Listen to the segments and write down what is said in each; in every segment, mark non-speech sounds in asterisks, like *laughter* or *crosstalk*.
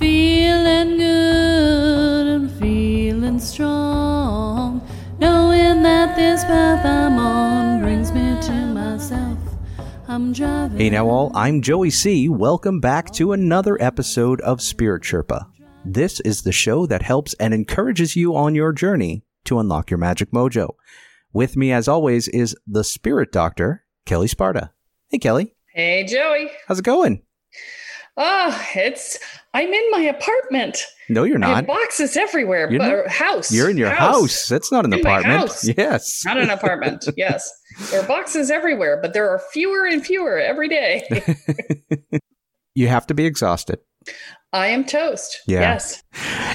feeling good and feeling strong. Knowing that this path I'm on brings me to myself. I'm driving. Hey now all, I'm Joey C. Welcome back to another episode of Spirit Sherpa. This is the show that helps and encourages you on your journey to unlock your magic mojo. With me as always is the spirit doctor, Kelle Sparta. Hey Kelle, Hey, Joey. how's it going? Oh, it's I'm in my apartment. No, you're not. boxes everywhere. You're but not- house. You're in your house. That's not an In apartment. house. Yes. Not an apartment. *laughs* yes. There are boxes everywhere, but there are fewer and fewer every day. *laughs* you have to be exhausted. I am toast. Yeah. Yes.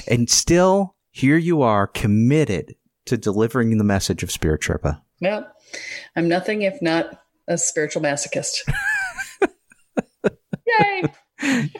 And still, here you are committed to delivering the message of Spirit Sherpa. Well, I'm nothing if not a spiritual masochist. *laughs*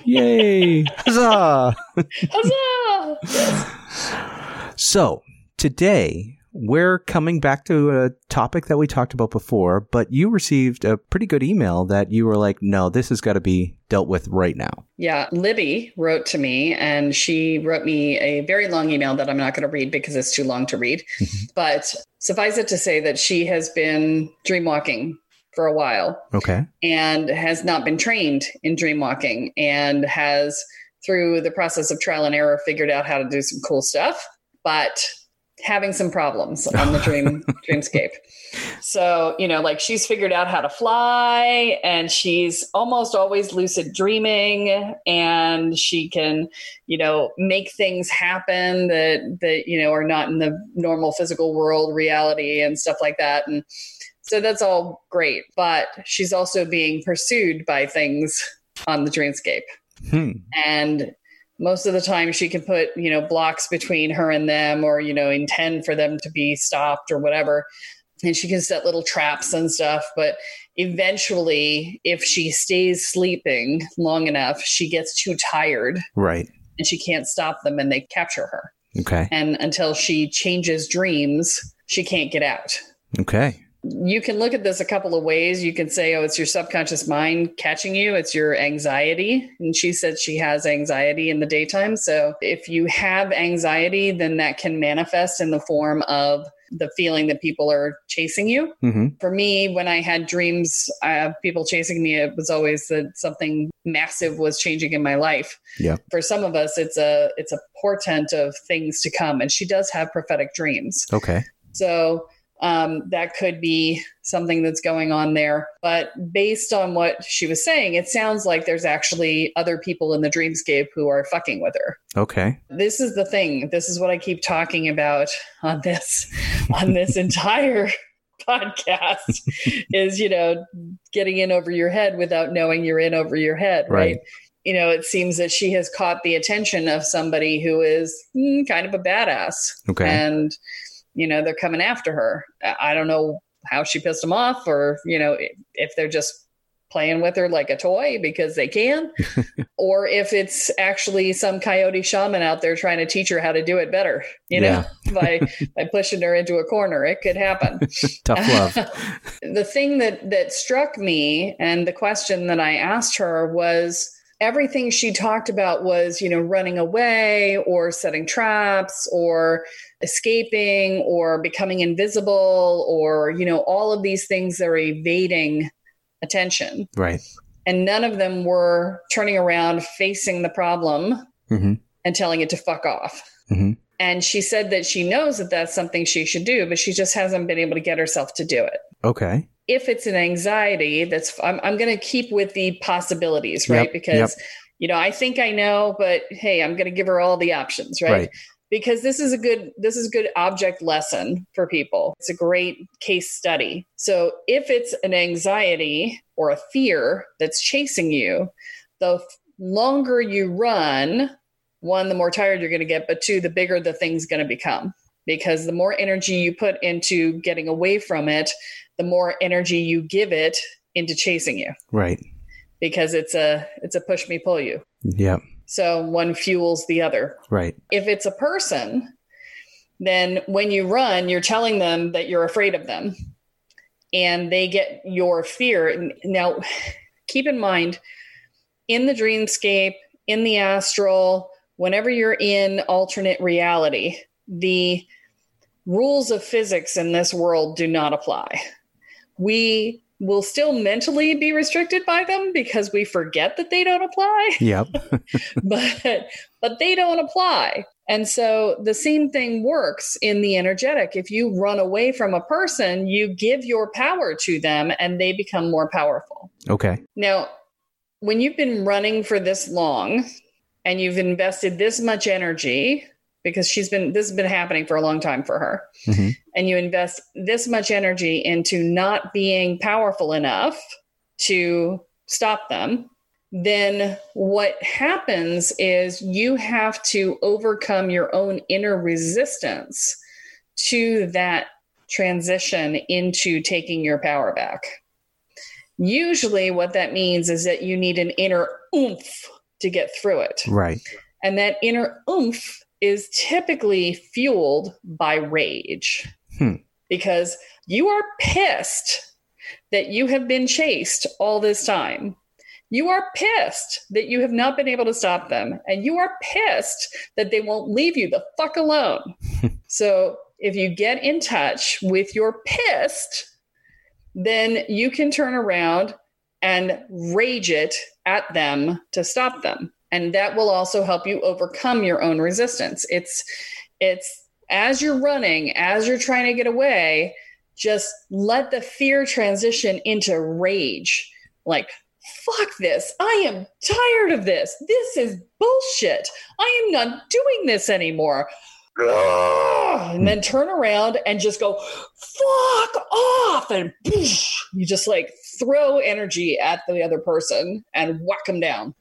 Yay! Huzzah! Huzzah! Yes. So, today we're coming back to a topic that we talked about before, but you received a pretty good email that you were like, no, this has got to be dealt with right now. Yeah, Libby wrote to me and she wrote me a very long email that I'm not going to read because it's too long to read. Mm-hmm. but suffice it to say that she has been dream walking for a while Okay. and has not been trained in dream walking and has through the process of trial and error figured out how to do some cool stuff but having some problems on the dream *laughs* dreamscape so you know like she's figured out how to fly and she's almost always lucid dreaming and she can you know make things happen that that you know are not in the normal physical world reality and stuff like that and so that's all great, but she's also being pursued by things on the dreamscape. Hmm. And most of the time she can put, you know, blocks between her and them or, you know, intend for them to be stopped or whatever. And she can set little traps and stuff. But eventually, if she stays sleeping long enough, she gets too tired Right. and she can't stop them and they capture her. Okay. And until she changes dreams, she can't get out Okay. You can look at this a couple of ways. You can say, oh, it's your subconscious mind catching you, it's your anxiety. And she said she has anxiety in the daytime. So if you have anxiety, then that can manifest in the form of the feeling that people are chasing you. hmm For me, when I had dreams of people chasing me, it was always that something massive was changing in my life. Yeah. For some of us, it's a it's a portent of things to come. And she does have prophetic dreams. Okay. So um, that could be something that's going on there. But based on what she was saying, it sounds like there's actually other people in the dreamscape who are fucking with her. Okay. This is the thing. This is what I keep talking about on this on this *laughs* entire podcast is you know getting in over your head without knowing you're in over your head, right? Right. you know, it seems that she has caught the attention of somebody who is mm, kind of a badass. Okay. And, you know, they're coming after her. I don't know how she pissed them off or, you know, if they're just playing with her like a toy because they can, *laughs* or if it's actually some coyote shaman out there trying to teach her how to do it better, you know, *laughs* by by pushing her into a corner. It could happen. *laughs* Tough love. the thing that that struck me and the question that I asked her was everything she talked about was, you know, running away or setting traps or escaping or becoming invisible or, you know, all of these things that are evading attention. Right. And none of them were turning around, facing the problem, mm-hmm. and telling it to fuck off. Mm-hmm. And she said that she knows that that's something she should do, but she just hasn't been able to get herself to do it. Okay. If it's an anxiety, that's I'm, I'm going to keep with the possibilities, right? Yep, because yep. you know I think I know, but hey, I'm going to give her all the options, right? Right. Because this is a good this is a good object lesson for people. It's a great case study. So if it's an anxiety or a fear that's chasing you the longer you run one the more tired you're going to get but two the bigger the thing's going to become. Because the more energy you put into getting away from it the more energy you give it into chasing you. Right. because it's a it's a push me pull you. Yep. So one fuels the other Right. if it's a person, then when you run, you're telling them that you're afraid of them and they get your fear. Now, keep in mind in the dreamscape, in the astral, whenever you're in alternate reality, the rules of physics in this world do not apply. We will still mentally be restricted by them because we forget that they don't apply Yep. *laughs* *laughs* but but they don't apply and so the same thing works in the energetic if you run away from a person you give your power to them and they become more powerful Okay. now when you've been running for this long and you've invested this much energy because she's been this has been happening for a long time for her Mhm. And you invest this much energy into not being powerful enough to stop them then what happens is you have to overcome your own inner resistance to that transition into taking your power back. Usually, what that means is that you need an inner oomph to get through it. Right. And that inner oomph is typically fueled by rage Hmm. because you are pissed that you have been chased all this time. You are pissed that you have not been able to stop them. And you are pissed that they won't leave you the fuck alone. *laughs* so if you get in touch with your pissed, then you can turn around and rage it at them to stop them. And that will also help you overcome your own resistance. It's it's as you're running, as you're trying to get away, just let the fear transition into rage. Like, fuck this. I am tired of this. This is bullshit. I am not doing this anymore. And then turn around and just go, fuck off. And you just like throw energy at the other person and whack them down.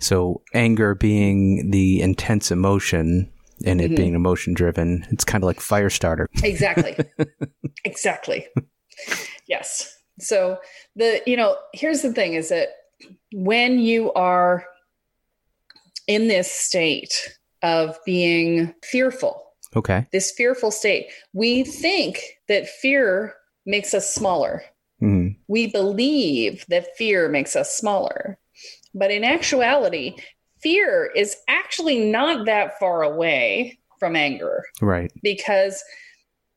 So anger being the intense emotion and it Mhm. being emotion driven, it's kind of like fire starter. Exactly. *laughs* exactly. Yes. So the you know, here's the thing is that when you are in this state of being fearful, Okay. this fearful state, we think that fear makes us smaller. hmm We believe that fear makes us smaller. But in actuality, fear is actually not that far away from anger Right. because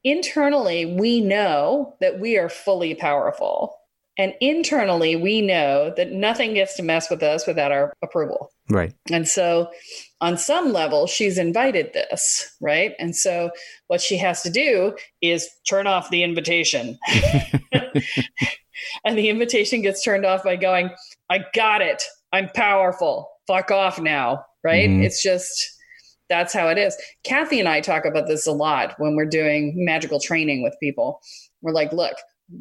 internally we know that we are fully powerful. And internally we know that nothing gets to mess with us without our approval. Right. And so, on some level, she's invited this, right? And so, what she has to do is turn off the invitation. *laughs* *laughs* and the invitation gets turned off by going, I got it. I'm powerful. Fuck off now, right? Mhm. It's just, that's how it is. Kathy and I talk about this a lot when we're doing magical training with people. We're like, look,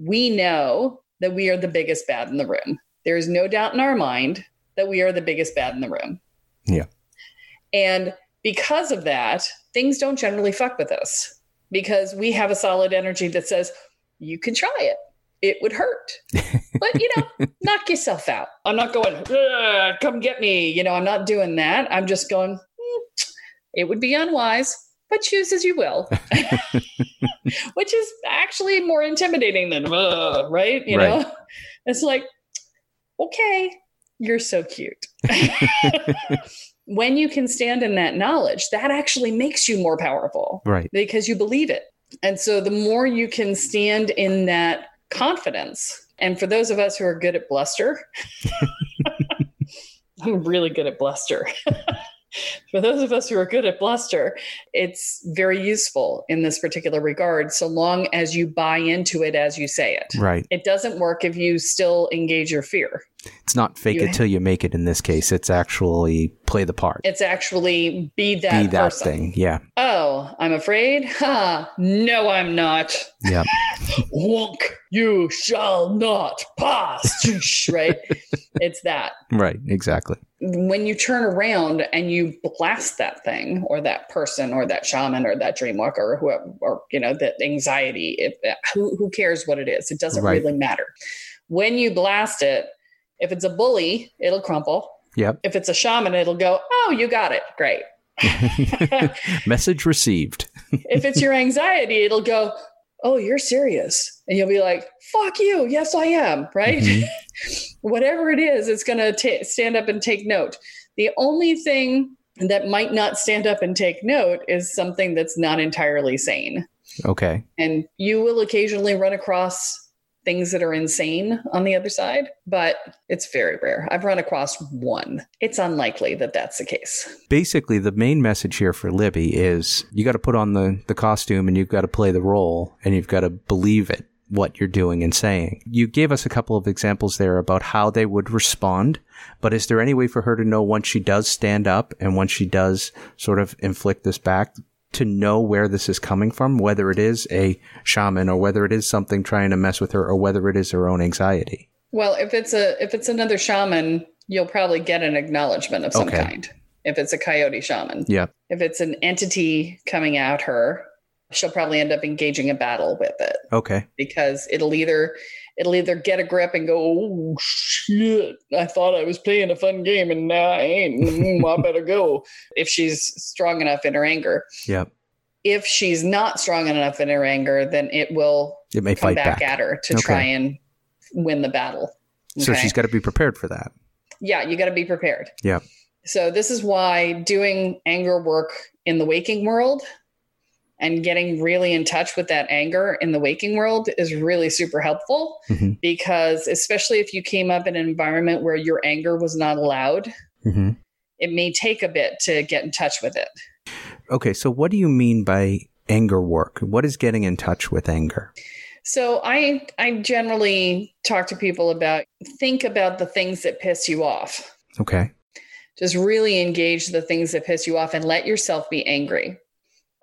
we know that we are the biggest bad in the room. There is no doubt in our mind that we are the biggest bad in the room. Yeah. And because of that, things don't generally fuck with us because we have a solid energy that says, you can try it. It would hurt. But, you know, *laughs* knock yourself out. I'm not going, come get me. You know, I'm not doing that. I'm just going, "Hmm, it would be unwise, but choose as you will, *laughs* which is actually more intimidating than, right? You Right. know, *laughs* it's like, okay, you're so cute. when you can stand in that knowledge, that actually makes you more powerful Right. because you believe it. And so the more you can stand in that confidence, and for those of us who are good at bluster, *laughs* *laughs* I'm really good at bluster. *laughs* *laughs* for those of us who are good at bluster, it's very useful in this particular regard, so long as you buy into it as you say it. Right. It doesn't work if you still engage your fear. It's not fake You- it till you make it in this case. It's actually play the part. It's actually be that, Be that person. thing. Yeah. Oh, I'm afraid? Ha! No, I'm not. Yeah. *laughs* Wonk, you shall not pass. right? *laughs* It's that. right. Exactly. When you turn around and you blast that thing or that person or that shaman or that dreamwalker or whoever, or, you know, that anxiety, if, uh, who, who cares what it is? It doesn't Right. really matter. When you blast it, if it's a bully, it'll crumple. Yep. If it's a shaman, it'll go, oh, you got it. Great. *laughs* Message received. *laughs* if it's your anxiety, it'll go, Oh, you're serious. And you'll be like, Fuck you. Yes, I am. Right? Mhm. *laughs* Whatever it is, it's going to stand up and take note. The only thing that might not stand up and take note is something that's not entirely sane. Okay. And you will occasionally run across things that are insane on the other side, but it's very rare. I've run across one. It's unlikely that that's the case. Basically, the main message here for Libby is you got to put on the, the costume and you've got to play the role and you've got to believe it, what you're doing and saying. You gave us a couple of examples there about how they would respond, but is there any way for her to know once she does stand up and once she does sort of inflict this back to know where this is coming from, whether it is a shaman or whether it is something trying to mess with her or whether it is her own anxiety? Well, if it's a if it's another shaman, you'll probably get an acknowledgement of some Okay. kind. If it's a coyote shaman. Yeah. If it's an entity coming at her, she'll probably end up engaging a battle with it Okay. because it'll either it'll either get a grip and go, "Oh shit, I thought I was playing a fun game and now I ain't. *laughs* Mm, I better go." If she's strong enough in her anger. Yep. If she's not strong enough in her anger, then it will It may come fight back, back. at her to Okay. try and win the battle. So she's got to be prepared for that. yeah, you got to be prepared. Yeah. So this is why doing anger work in the waking world and getting really in touch with that anger in the waking world is really super helpful Mhm. because especially if you came up in an environment where your anger was not allowed, hmm it may take a bit to get in touch with it. Okay, so what do you mean by anger work? What is getting in touch with anger? So I I generally talk to people about think about the things that piss you off. Okay. just really engage the things that piss you off and let yourself be angry.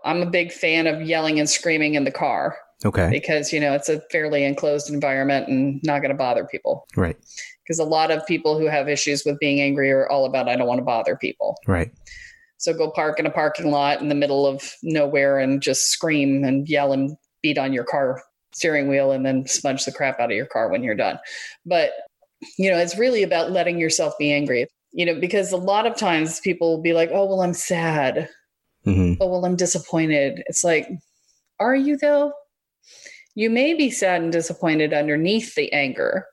I'm a big fan of yelling and screaming in the car Okay. because, you know, it's a fairly enclosed environment and not going to bother people. Right. Because a lot of people who have issues with being angry are all about, I don't want to bother people. Right. So go park in a parking lot in the middle of nowhere and just scream and yell and beat on your car steering wheel and then smudge the crap out of your car when you're done. But, you know, it's really about letting yourself be angry. You know, because a lot of times people will be like, oh, well, I'm sad. Hmm Oh, well, I'm disappointed. It's like, are you though? You may be sad and disappointed underneath the anger,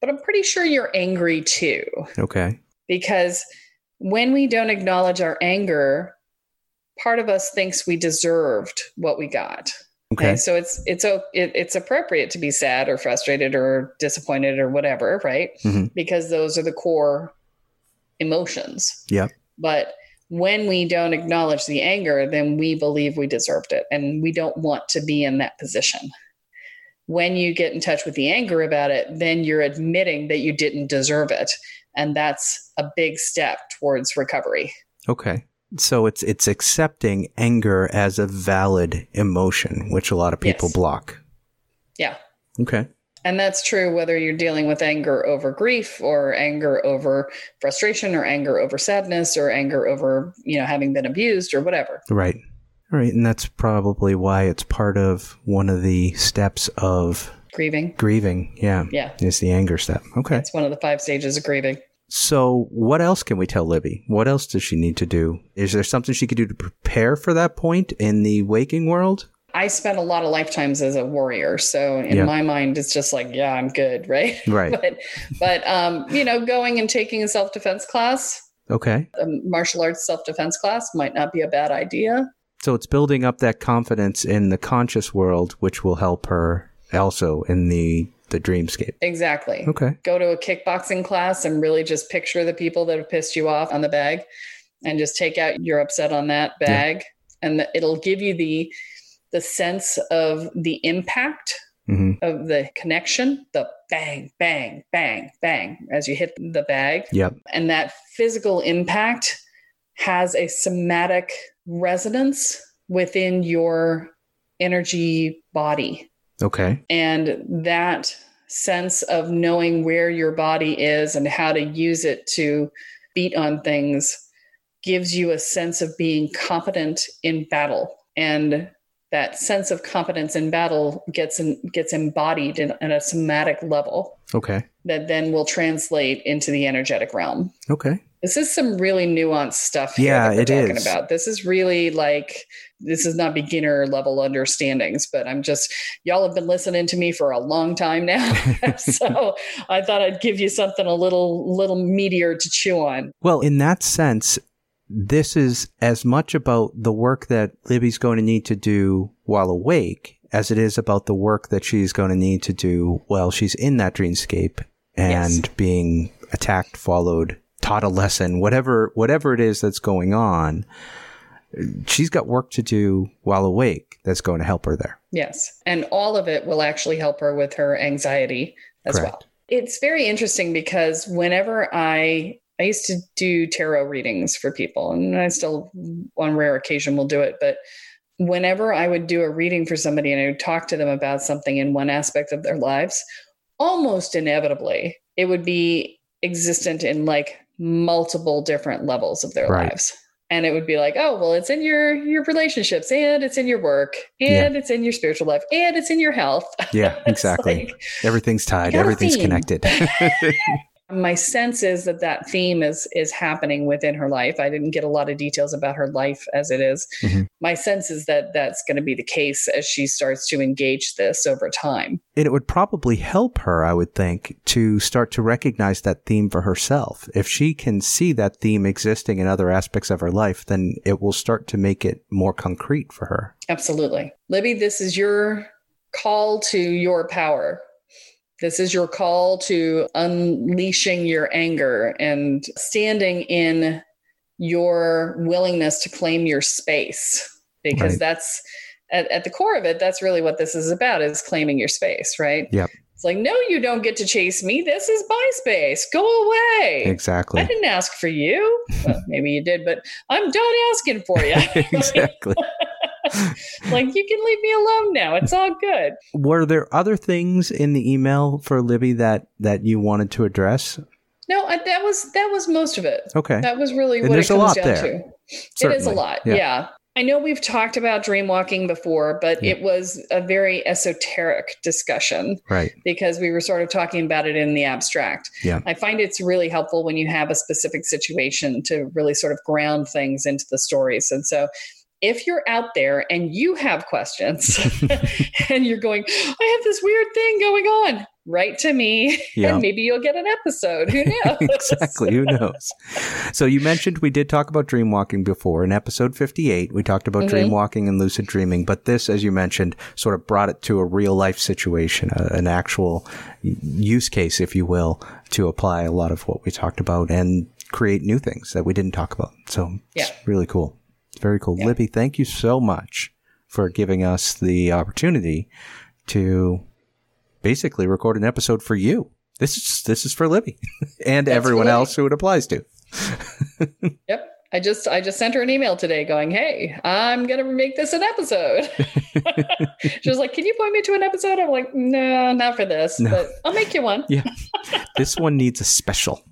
but I'm pretty sure you're angry too Okay. because when we don't acknowledge our anger part of us thinks we deserved what we got Okay. so it's it's it, it's appropriate to be sad or frustrated or disappointed or whatever right Mhm. because those are the core emotions Yeah. but when we don't acknowledge the anger then we believe we deserved it and we don't want to be in that position when you get in touch with the anger about it then you're admitting that you didn't deserve it and that's a big step towards recovery Okay. So it's it's accepting anger as a valid emotion, which a lot of people Yes. block. Yeah. Okay. And that's true whether you're dealing with anger over grief or anger over frustration or anger over sadness or anger over, you know, having been abused or whatever. Right. All right. And that's probably why it's part of one of the steps of Grieving. grieving. Yeah. Yeah. Is the anger step. Okay. It's one of the five stages of grieving. So, what else can we tell Libby? What else does she need to do? Is there something she could do to prepare for that point in the waking world? I spent a lot of lifetimes as a warrior. So in Yeah. my mind, it's just like, yeah, I'm good. *laughs* Right. Right. but, but, um, you know, going and taking a self defense class, Okay. a martial arts self defense class might not be a bad idea. So, it's building up that confidence in the conscious world, which will help her also in the, the dreamscape. Exactly. Okay. Go to a kickboxing class and really just picture the people that have pissed you off on the bag and just take out your upset on that bag. And the, it'll give you the, the sense of the impact hmm of the connection, the bang, bang, bang, bang as you hit the bag. Yep. And that physical impact has a somatic resonance within your energy body. Okay. And that sense of knowing where your body is and how to use it to beat on things gives you a sense of being competent in battle. And that sense of competence in battle gets in, gets embodied in, a somatic level Okay. that then will translate into the energetic realm. Okay. This is some really nuanced stuff here Yeah, that we're it talking is. about. This is really like this is not beginner level understandings, but I'm just y'all have been listening to me for a long time now. *laughs* *laughs* so I thought I'd give you something a little little meatier to chew on. Well, in that sense, this is as much about the work that Libby's going to need to do while awake as it is about the work that she's going to need to do while she's in that dreamscape and Yes. being attacked, followed, taught a lesson, whatever whatever it is that's going on. She's got work to do while awake that's going to help her there. Yes. And all of it will actually help her with her anxiety as Correct. well. It's very interesting because whenever I I used to do tarot readings for people and I still on rare occasion will do it, but whenever I would do a reading for somebody and I would talk to them about something in one aspect of their lives, almost inevitably it would be existent in like multiple different levels of their Right. lives. And it would be like, oh, well, it's in your your relationships and it's in your work and it's in your spiritual life and it's in your health. *laughs* Yeah, exactly. like- Everything's tied. Everything's theme. connected. *laughs* *laughs* my sense is that that theme is is happening within her life i didn't get a lot of details about her life as it is. Mhm. my sense is that that's going to be the case as she starts to engage this over time And it would probably help her, I would think, to start to recognize that theme for herself. If she can see that theme existing in other aspects of her life, then it will start to make it more concrete for her. absolutely libby this is your call to your power this is your call to unleashing your anger and standing in your willingness to claim your space. Because Right. that's at, at the core of it that's really what this is about is claiming your space right? Yep. it's like no you don't get to chase me. This is my space. Go away. Exactly. I didn't ask for you well, maybe you did but i'm done asking for you *laughs* exactly. *laughs* *laughs* like you can leave me alone now it's all good Were there other things in the email for Libby that that you wanted to address? no I, that was that was most of it Okay. that was really And what it a comes lot down there. to it is a lot Yeah. yeah. i know we've talked about dream walking before but Yeah. it was a very esoteric discussion Right. because we were sort of talking about it in the abstract Yeah. i find it's really helpful when you have a specific situation to really sort of ground things into the stories and so if you're out there and you have questions *laughs* *laughs* and you're going, I have this weird thing going on, write to me *laughs* Yeah. and maybe you'll get an episode. Who knows? exactly. Who knows? So you mentioned we did talk about dream walking before in episode 58. We talked about Mhm. dream walking and lucid dreaming, but this, as you mentioned, sort of brought it to a real life situation, a, an actual use case, if you will, to apply a lot of what we talked about and create new things that we didn't talk about. So it's Yeah. really cool. Very cool. Yeah. Libby, thank you so much for giving us the opportunity to basically record an episode for you. This is this is for Libby *laughs* and That's everyone Libby. else who it applies to. *laughs* Yep, I just I just sent her an email today going, "Hey, I'm gonna make this an episode." *laughs* she was like, "Can you point me to an episode?" I'm like, "No, not for this, No. but I'll make you one." Yeah. this one needs a special.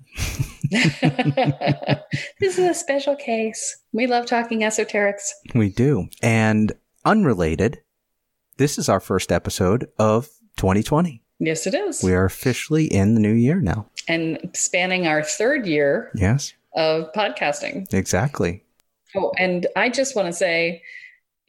*laughs* this is a special case. We love talking esoterics. We do. And unrelated, this is our first episode of 2020. Yes, it is. We are officially in the new year now. and spanning our third year Yes, of podcasting. exactly. Oh, and I just want to say,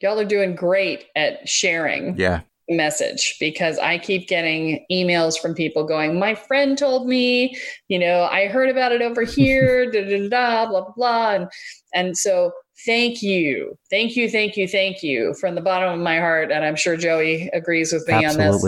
y'all are doing great at sharing Yeah. Message because I keep getting emails from people going, My friend told me, you know, I heard about it over *laughs* here, da da da, blah, blah, blah. And, and so thank you. Thank you, thank you, thank you from the bottom of my heart. And I'm sure Joey agrees with me on this.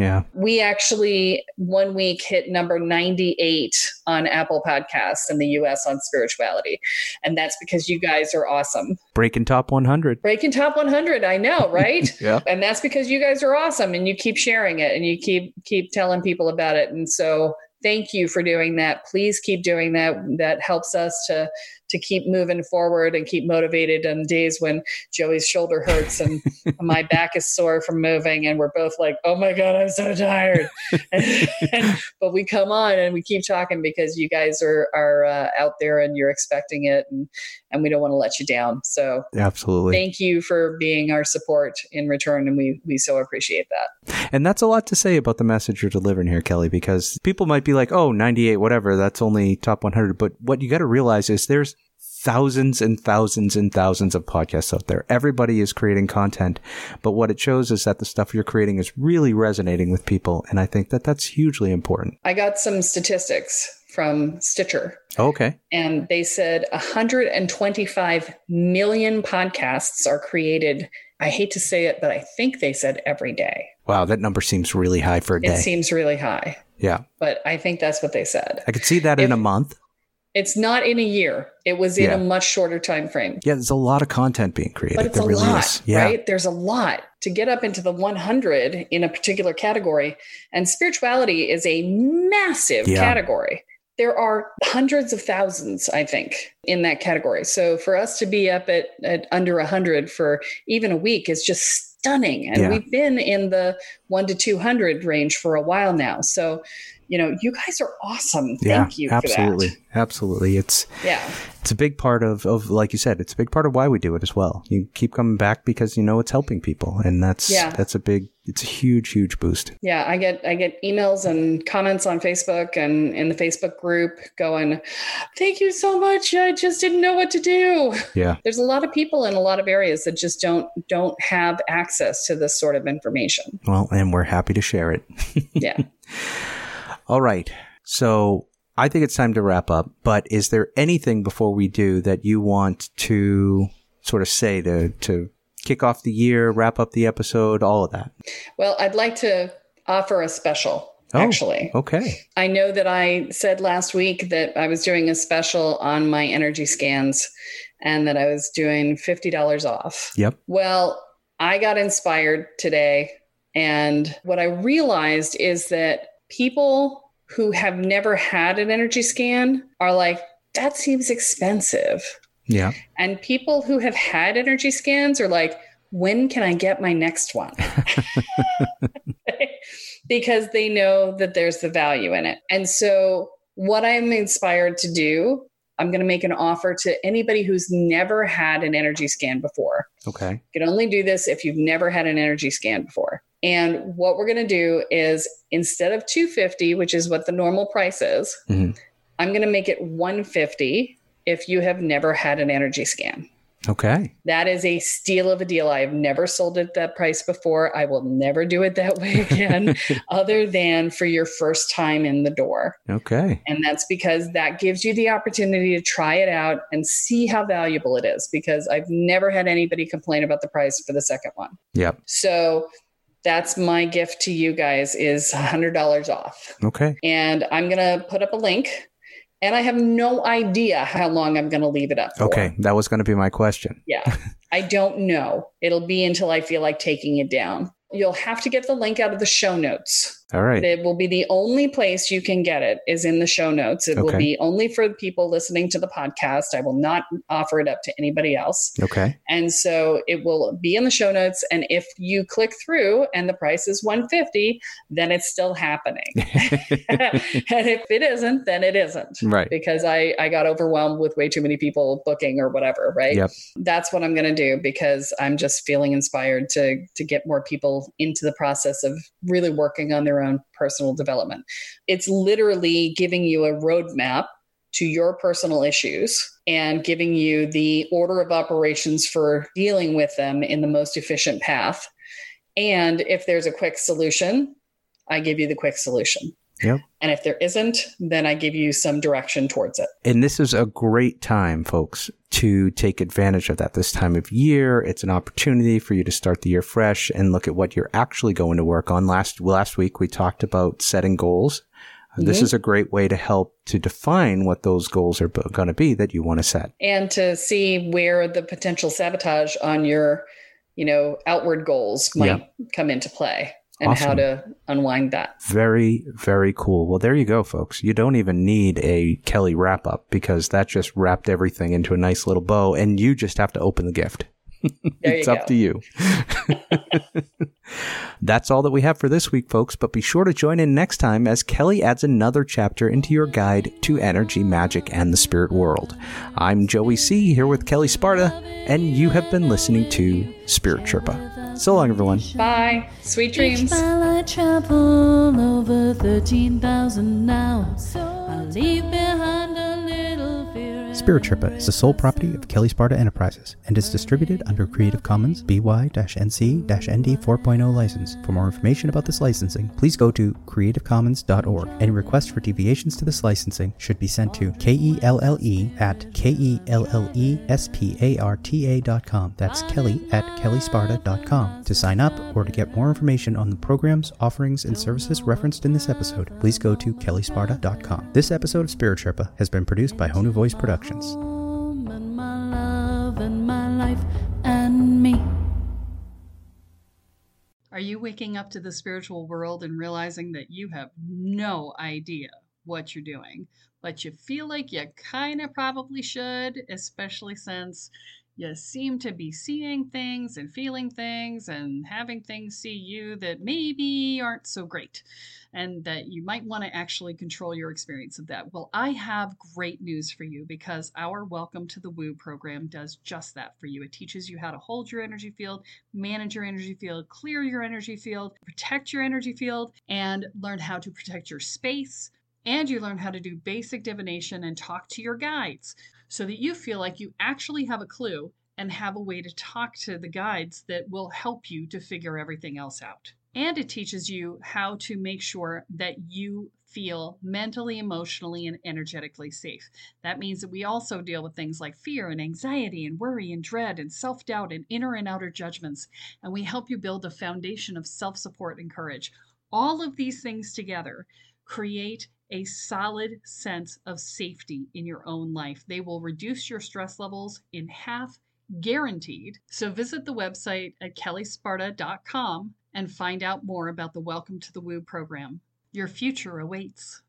Yeah. We actually one week hit number 98 on Apple Podcasts in the US on spirituality. And that's because you guys are awesome. Breaking top 100. Breaking top 100, I know, *laughs* right? Yeah. and that's because you guys are awesome and you keep sharing it and you keep keep telling people about it and so thank you for doing that. Please keep doing that. That helps us to to keep moving forward and keep motivated on days when joey's shoulder hurts and *laughs* my back is sore from moving and we're both like oh my god i'm so tired. *laughs* And, but we come on and we keep talking because you guys are are uh, out there and you're expecting it and and we don't want to let you down. So Absolutely. thank you for being our support in return and we we so appreciate that And that's a lot to say about the message you're delivering here, Kelle, because people might be like, oh, 98, whatever, that's only top 100. But what you got to realize is there's thousands and thousands and thousands of podcasts out there. Everybody is creating content. But what it shows is that the stuff you're creating is really resonating with people. And I think that that's hugely important. i got some statistics from stitcher Okay. and they said 125 million podcasts are created i hate to say it but i think they said every day Wow, that number seems really high for a it day. seems really high yeah. but i think that's what they said I could see that in a month. it's not in a year it was in Yeah. a much shorter time frame Yeah, there's a lot of content being created. but it's there a really lot, is. Yeah. right? There's a lot to get up into the 100 in a particular category. And spirituality is a massive Yeah. category. There are hundreds of thousands, I think, in that category. So for us to be up at, at under 100 for even a week is just stunning. And Yeah. we've been in the one to 200 range for a while now. So, you know, you guys are awesome. Yeah, Thank you absolutely. Absolutely. It's. Yeah. it's a big part of, of like you said, it's a big part of why we do it as well. You keep coming back because you know it's helping people. And that's Yeah. that's a big it's a huge, huge boost. Yeah, I get I get emails and comments on Facebook and in the Facebook group going, "Thank you so much. I just didn't know what to do." Yeah. There's a lot of people in a lot of areas that just don't don't have access to this sort of information. Well, and we're happy to share it. *laughs* Yeah. All right. So I think it's time to wrap up. But is there anything before we do that you want to sort of say to to kick off the year, wrap up the episode, all of that? well, I'd like to offer a special Oh, actually. Okay. I know that I said last week that I was doing a special on my energy scans and that I was doing $50 off. Yep. Well, I got inspired today. And what I realized is that people who have never had an energy scan are like, that seems expensive. Yeah. And people who have had energy scans are like, when can I get my next one? *laughs* *laughs* because they know that there's the value in it. And so, what I'm inspired to do, I'm going to make an offer to anybody who's never had an energy scan before. Okay. You can only do this if you've never had an energy scan before. And what we're going to do is instead of 250, which is what the normal price is, Mhm. I'm going to make it 150 if you have never had an energy scan. Okay. That is a steal of a deal. I have never sold it that price before. I will never do it that way again, *laughs* other than for your first time in the door. Okay. And that's because that gives you the opportunity to try it out and see how valuable it is. Because I've never had anybody complain about the price for the second one. Yep. So that's my gift to you guys is $100 off. Okay. And I'm going to put up a link. And I have no idea how long I'm going to leave it up for. Okay. That was going to be my question. Yeah. I don't know. It'll be until I feel like taking it down. You'll have to get the link out of the show notes. All right. It will be the only place you can get it is in the show notes. It will be only for the people listening to the podcast. I will not offer it up to anybody else. Okay. And so it will be in the show notes. And if you click through and the price is 150, then it's still happening. *laughs* *laughs* and if it isn't, then it isn't. right. Because I, I got overwhelmed with way too many people booking or whatever, right? Yep. That's what I'm gonna do because I'm just feeling inspired to to get more people into the process of really working on their own personal development. It's literally giving you a roadmap to your personal issues and giving you the order of operations for dealing with them in the most efficient path. And if there's a quick solution, I give you the quick solution. Yep. And if there isn't, then I give you some direction towards it. And this is a great time, folks, to take advantage of that this time of year. It's an opportunity for you to start the year fresh and look at what you're actually going to work on. Last last week we talked about setting goals. Uh, This is a great way to help to define what those goals are going to be that you want to set. and to see where the potential sabotage on your you know outward goals might come into play and how to unwind that Very, very cool. Well, there you go, folks. You don't even need a Kelle wrap up because that just wrapped everything into a nice little bow and you just have to open the gift. *laughs* It's up go. to you. *laughs* That's all that we have for this week, folks, but be sure to join in next time as Kelle adds another chapter into your guide to energy, magic, and the spirit world. I'm Joey C. here with Kelle Sparta, and you have been listening to Spirit Sherpa. So long, everyone. bye sweet dreams mile I travel over 13,000 now. I leave behind a little fear. Spirit Sherpa is the sole property of Kelle Sparta Enterprises and is distributed under Creative Commons BY-NC-ND 4.0 license. For more information about this licensing, please go to creativecommons.org. Any requests for deviations to this licensing should be sent to K-E-L-L-E at K-E-L-L-E-S-P-A-R-T-A.com. That's Kelle at kellesparta.com. To sign up or to get more information on the programs, offerings, and services referenced in this episode, please go to kellesparta.com. This episode of Spirit Sherpa has been produced by Honu Voice Productions. Home and my love and my life and me. Are you waking up to the spiritual world and realizing that you have no idea what you're doing, but you feel like you kind of probably should, especially since you seem to be seeing things and feeling things and having things see you that maybe aren't so great and that you might want to actually control your experience of that. Well, I have great news for you because our Welcome to the Woo program does just that for you. It teaches you how to hold your energy field, manage your energy field, clear your energy field, protect your energy field, and learn how to protect your space. And you learn how to do basic divination and talk to your guides so that you feel like you actually have a clue and have a way to talk to the guides that will help you to figure everything else out. And it teaches you how to make sure that you feel mentally, emotionally, and energetically safe. That means that we also deal with things like fear and anxiety and worry and dread and self doubt and inner and outer judgments. And we help you build a foundation of self support and courage. All of these things together create a solid sense of safety in your own life. They will reduce your stress levels in half, guaranteed. So visit the website at kellesparta.com and find out more about the Welcome to the Woo program. Your future awaits.